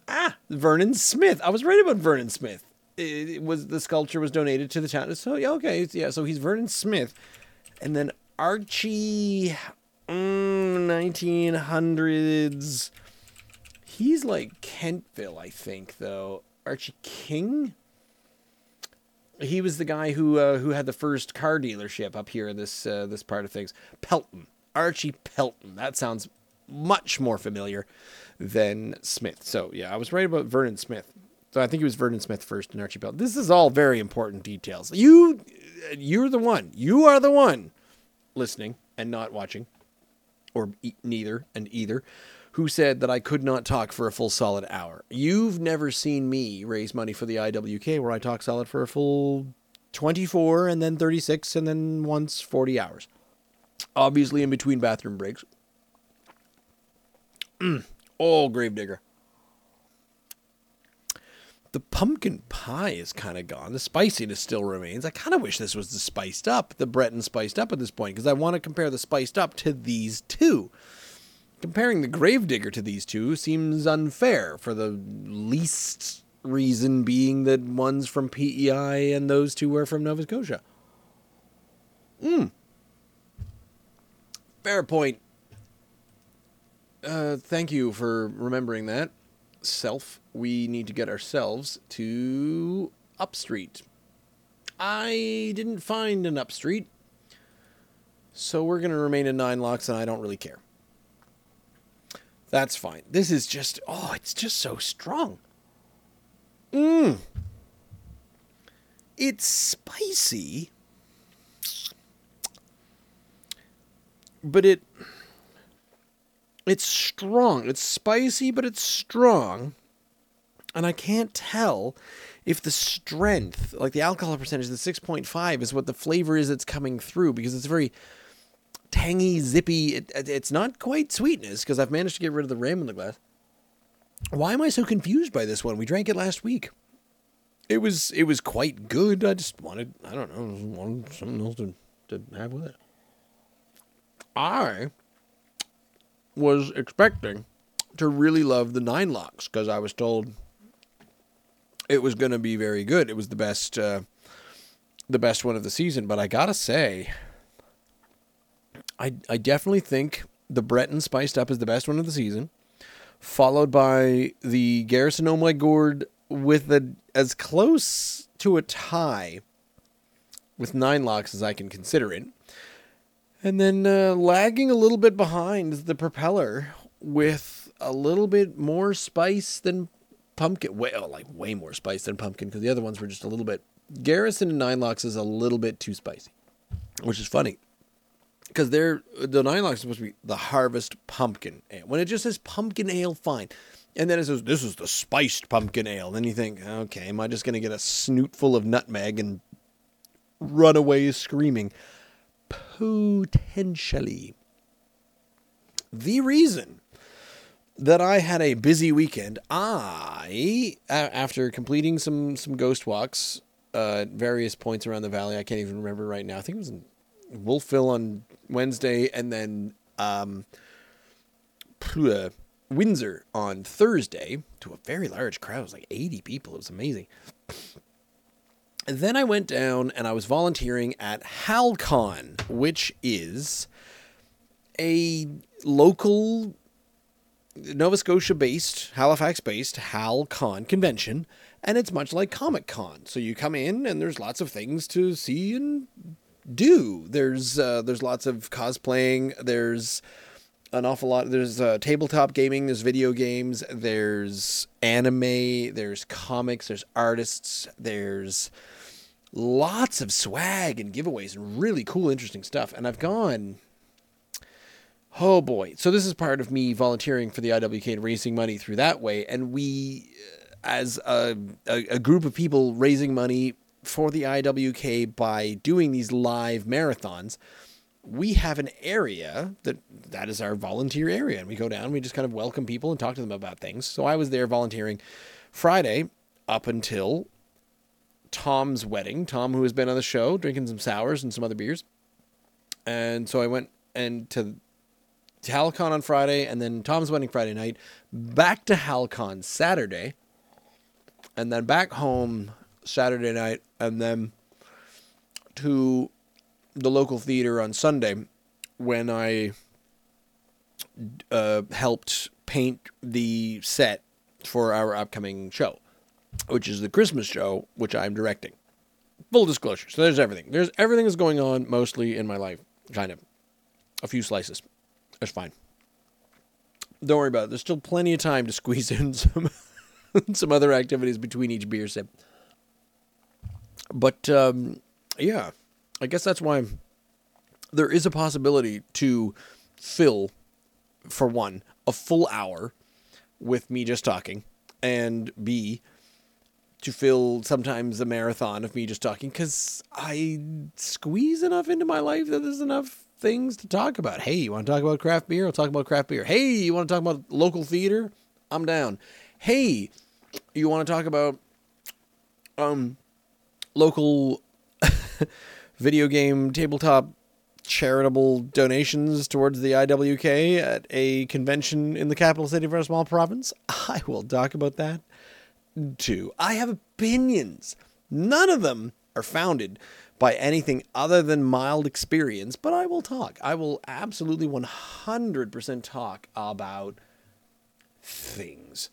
Ah, Vernon Smith. I was right about Vernon Smith. It, it was the sculpture was donated to the town. So yeah, okay, yeah. So he's Vernon Smith. And then Archie, mm, 1900s. He's like Kentville, I think, though. Archie King. He was the guy who uh, who had the first car dealership up here in this uh, this part of things. Pelton, Archie Pelton. That sounds much more familiar than Smith. So yeah, I was right about Vernon Smith. So I think it was Vernon Smith first and Archie Bell. This is all very important details. You you're the one. You are the one listening and not watching, or e- neither and either, who said that I could not talk for a full solid hour. You've never seen me raise money for the IWK where I talk solid for a full 24 and then 36 and then once 40 hours. Obviously, in between bathroom breaks. oh, Gravedigger. The pumpkin pie is kind of gone. The spiciness still remains. I kind of wish this was the spiced up, the Breton spiced up at this point, because I want to compare the spiced up to these two. Comparing the Gravedigger to these two seems unfair for the least reason being that one's from PEI and those two are from Nova Scotia. Hmm. Fair point. Uh, thank you for remembering that. Self, we need to get ourselves to Upstreet. I didn't find an Upstreet, so we're going to remain in Nine Locks, and I don't really care. That's fine. This is just, oh, it's just so strong. Mmm. It's spicy, but it it's strong. It's spicy, but it's strong. And I can't tell if the strength, like the alcohol percentage, the 6.5 is what the flavor is that's coming through because it's very tangy, zippy. It, it's not quite sweetness because I've managed to get rid of the rim in the glass. Why am I so confused by this one? We drank it last week. It was it was quite good. I just wanted I don't know wanted something else to to have with it. I was expecting to really love the Nine Locks because I was told it was going to be very good. It was the best, uh, the best one of the season. But I gotta say, I I definitely think the Breton spiced up is the best one of the season, followed by the Garrison Omai Gourd with a as close to a tie with Nine Locks as I can consider it. And then uh, lagging a little bit behind is the propeller with a little bit more spice than pumpkin. Way, oh, like way more spice than pumpkin because the other ones were just a little bit. Garrison and Nine Locks is a little bit too spicy, which is funny because they're the Nine Locks is supposed to be the Harvest Pumpkin Ale. When it just says Pumpkin Ale, fine. And then it says this is the spiced pumpkin ale. Then you think, okay, am I just going to get a snootful of nutmeg and run away screaming? Potentially. The reason that I had a busy weekend, I, after completing some, some ghost walks uh, at various points around the valley, I can't even remember right now. I think it was in Wolfville on Wednesday and then um, Windsor on Thursday to a very large crowd. It was like 80 people. It was amazing. Then I went down and I was volunteering at HalCon, which is a local Nova Scotia based, Halifax based HalCon convention, and it's much like Comic Con. So you come in and there's lots of things to see and do. There's uh, there's lots of cosplaying. There's an awful lot. There's uh, tabletop gaming. There's video games. There's anime. There's comics. There's artists. There's lots of swag and giveaways and really cool, interesting stuff. And I've gone, oh boy. So this is part of me volunteering for the IWK and raising money through that way. And we, uh, as a, a, a group of people raising money for the IWK by doing these live marathons, we have an area that that is our volunteer area and we go down and we just kind of welcome people and talk to them about things so i was there volunteering friday up until Tom's wedding. Tom, who has been on the show, drinking some sours and some other beers. And so I went and to, HalCon on Friday, and then Tom's wedding Friday night. Back to HalCon Saturday, and then back home Saturday night, and then to the local theater on Sunday when I uh, helped paint the set for our upcoming show which is the Christmas show, which I'm directing. Full disclosure. So there's everything. There's everything that's going on mostly in my life, kind of. A few slices. That's fine. Don't worry about it. There's still plenty of time to squeeze in some some other activities between each beer sip. But um, yeah, I guess that's why there is a possibility to fill, for one, a full hour with me just talking, and B, to fill sometimes a marathon of me just talking because I squeeze enough into my life that there's enough things to talk about. Hey, you want to talk about craft beer? I'll talk about craft beer. Hey, you want to talk about local theater? I'm down. Hey, you want to talk about um local video game tabletop charitable donations towards the IWK at a convention in the capital city of our small province? I will talk about that to. I have opinions. None of them are founded by anything other than mild experience, but I will talk. I will absolutely 100% talk about things.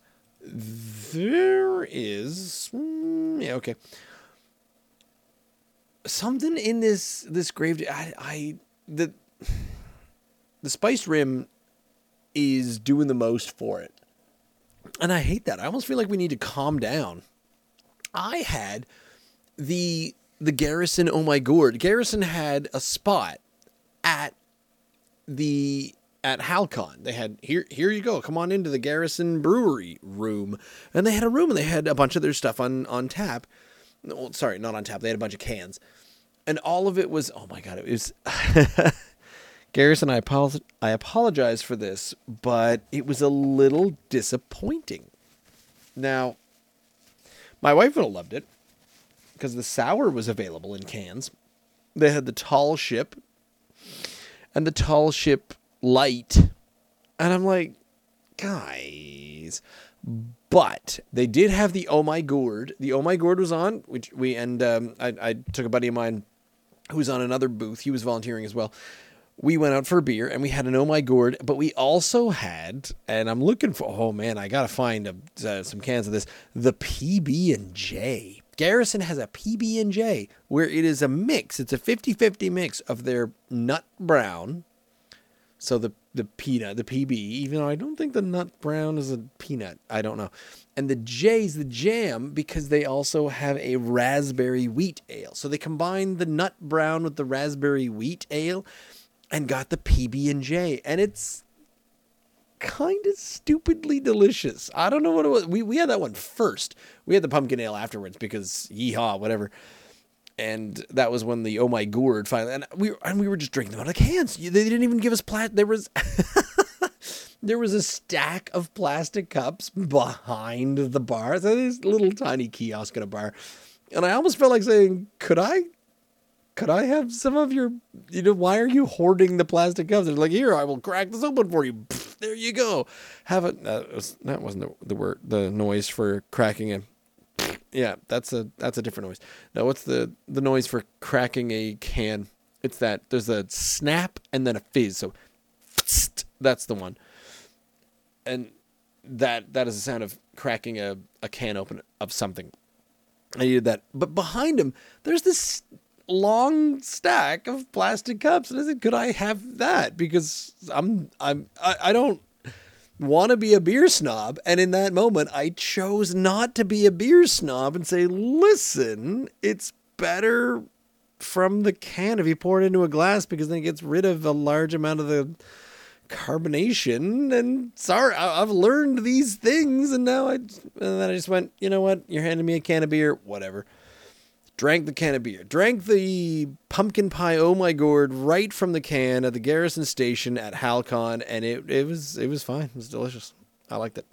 there is mm, yeah okay something in this this grave I, I the the spice rim is doing the most for it and i hate that i almost feel like we need to calm down i had the the garrison oh my gourd garrison had a spot at the at Halcon. They had here here you go. Come on into the Garrison Brewery room. And they had a room and they had a bunch of their stuff on on tap. Well, sorry, not on tap. They had a bunch of cans. And all of it was oh my god, it was Garrison, I apologize, I apologize for this, but it was a little disappointing. Now, my wife would have loved it because the sour was available in cans. They had the tall ship, and the tall ship light. And I'm like, guys. But they did have the Oh My Gourd. The Oh My Gourd was on, which we and um, I, I took a buddy of mine who was on another booth. He was volunteering as well. We went out for a beer and we had an Oh My Gourd, but we also had, and I'm looking for. Oh man, I gotta find a, uh, some cans of this. The PB and J. Garrison has a PB and J where it is a mix. It's a 50-50 mix of their nut brown so the the peanut, the PB, even though I don't think the nut brown is a peanut, I don't know. And the J's the jam because they also have a raspberry wheat ale. So they combine the nut brown with the raspberry wheat ale and got the PB and J, and it's kind of stupidly delicious. I don't know what it was. We we had that one first. We had the pumpkin ale afterwards because yeehaw, whatever and that was when the oh my gourd finally and we and we were just drinking them out of cans. They didn't even give us plat. There was there was a stack of plastic cups behind the bar. So this little tiny kiosk in a bar, and I almost felt like saying, "Could I?" Could I have some of your, you know, why are you hoarding the plastic cups? They're like, here, I will crack this open for you. there you go. Have it. That, was, that wasn't the, the word, the noise for cracking a yeah, that's a that's a different noise. Now, what's the the noise for cracking a can? It's that there's a snap and then a fizz. So that's the one. And that that is the sound of cracking a, a can open of something. I needed that. But behind him, there's this long stack of plastic cups. And I said, could I have that? Because I'm I'm I, I don't want to be a beer snob. And in that moment, I chose not to be a beer snob and say, listen, it's better from the can if you pour it into a glass because then it gets rid of a large amount of the carbonation. And sorry, I've learned these things. And now I, and then I just went, you know what? You're handing me a can of beer, whatever drank the can of beer, drank the pumpkin pie oh my gourd right from the can at the Garrison Station at Halcon, and it it was it was fine. It was delicious. I liked it.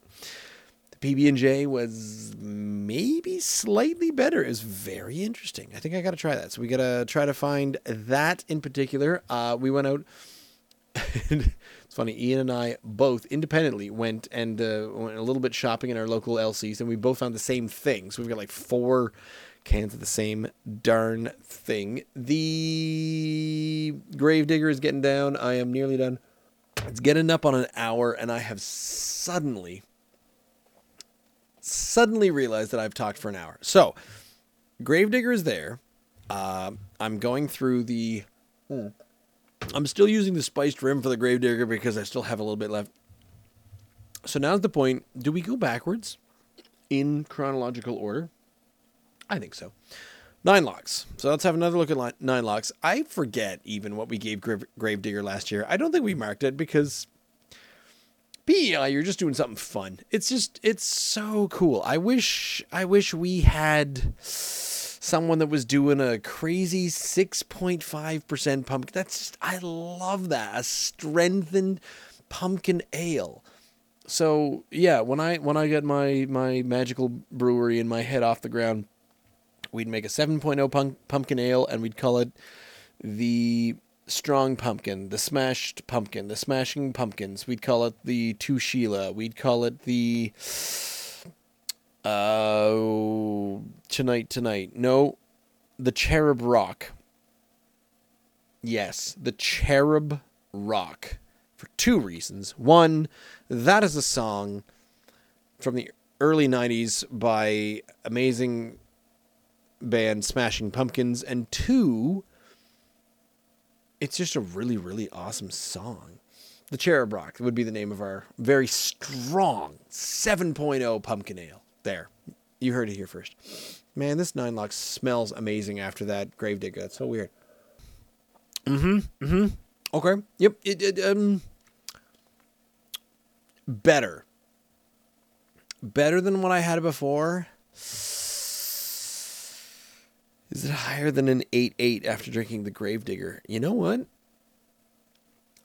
The PB and J was maybe slightly better. It was very interesting. I think I got to try that. So we got to try to find that in particular. Uh, we went out. it's funny. Ian and I both independently went and uh, went a little bit shopping in our local LCs, and we both found the same thing. So we've got like four cans of the same darn thing. The Gravedigger is getting down. I am nearly done. It's getting up on an hour, and I have suddenly, suddenly realized that I've talked for an hour. So, Gravedigger is there. Uh, I'm going through the. Hmm. I'm still using the spiced rim for the Gravedigger because I still have a little bit left. So now's the point. Do we go backwards in chronological order? I think so. Nine locks. So let's have another look at nine locks. I forget even what we gave Grave, Gravedigger last year. I don't think we marked it because PEI, you're just doing something fun. It's just, it's so cool. I wish, I wish we had someone that was doing a crazy 6.5% pumpkin. That's just, I love that. A strengthened pumpkin ale. So yeah, when I when I get my my magical brewery and my head off the ground, We'd make a 7.0 punk, pumpkin ale and we'd call it the strong pumpkin, the smashed pumpkin, the smashing pumpkins. We'd call it the two Sheila. We'd call it the uh tonight tonight. No, the cherub rock. Yes, the cherub rock for two reasons. One, that is a song from the early 90s by amazing band Smashing Pumpkins, and two, it's just a really, really awesome song. The Cherub Rock would be the name of our very strong 7.0 pumpkin ale. There. You heard it here first. Man, this Nine Lock smells amazing after that Gravedigger. That's so weird. Mm-hmm. Mm-hmm. Okay. Yep. It, it um better. Better than what I had before. Is it higher than an 8 8 after drinking the Gravedigger? You know what?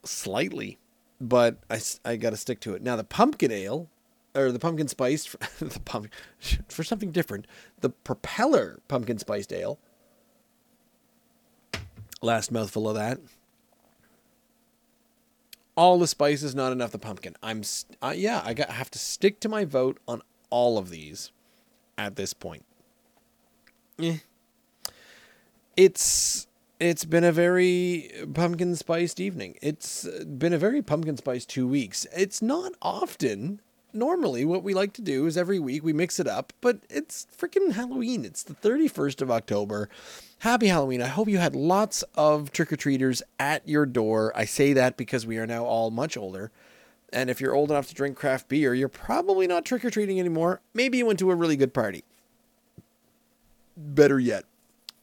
Slightly. But I, I got to stick to it. Now, the pumpkin ale, or the pumpkin spice, the pump, for something different, the propeller pumpkin spiced ale. Last mouthful of that. All the spices, not enough the pumpkin. I'm, uh, yeah, I got have to stick to my vote on all of these at this point. Eh it's it's been a very pumpkin spiced evening. It's been a very pumpkin spiced two weeks. It's not often. Normally, what we like to do is every week we mix it up, but it's freaking Halloween. It's the 31st of October. Happy Halloween. I hope you had lots of trick or treaters at your door. I say that because we are now all much older. And if you're old enough to drink craft beer, you're probably not trick or treating anymore. Maybe you went to a really good party. Better yet.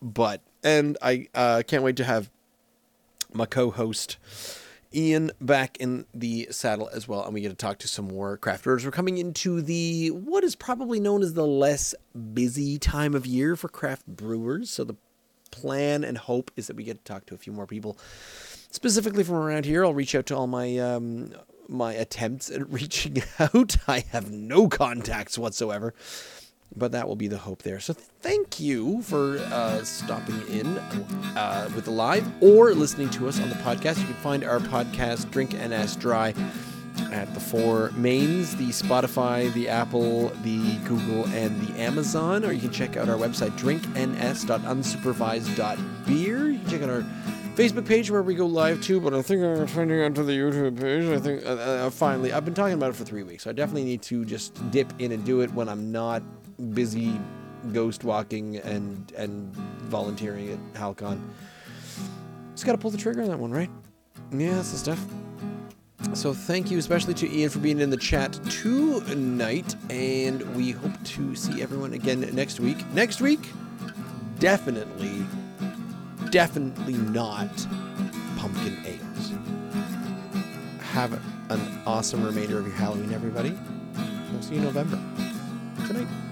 But and I uh, can't wait to have my co-host Ian back in the saddle as well, and we get to talk to some more crafters. We're coming into the what is probably known as the less busy time of year for craft brewers. So the plan and hope is that we get to talk to a few more people, specifically from around here. I'll reach out to all my um, my attempts at reaching out. I have no contacts whatsoever but that will be the hope there. So thank you for uh, stopping in uh, with the live or listening to us on the podcast. You can find our podcast, Drink NS Dry, at the four mains the Spotify, the Apple, the Google, and the Amazon. Or you can check out our website, drinkns.unsupervised.beer. You can check out our Facebook page where we go live too, but I think I'm turning onto the YouTube page. I think uh, uh, finally, I've been talking about it for three weeks. So I definitely need to just dip in and do it when I'm not busy ghost walking and and volunteering at Halcon. Just got to pull the trigger on that one, right? Yeah, that's the stuff. So thank you especially to Ian for being in the chat tonight, and we hope to see everyone again next week. Next week, definitely, definitely not pumpkin ales. Have an awesome remainder of your Halloween, everybody. We'll see you in November. Good night.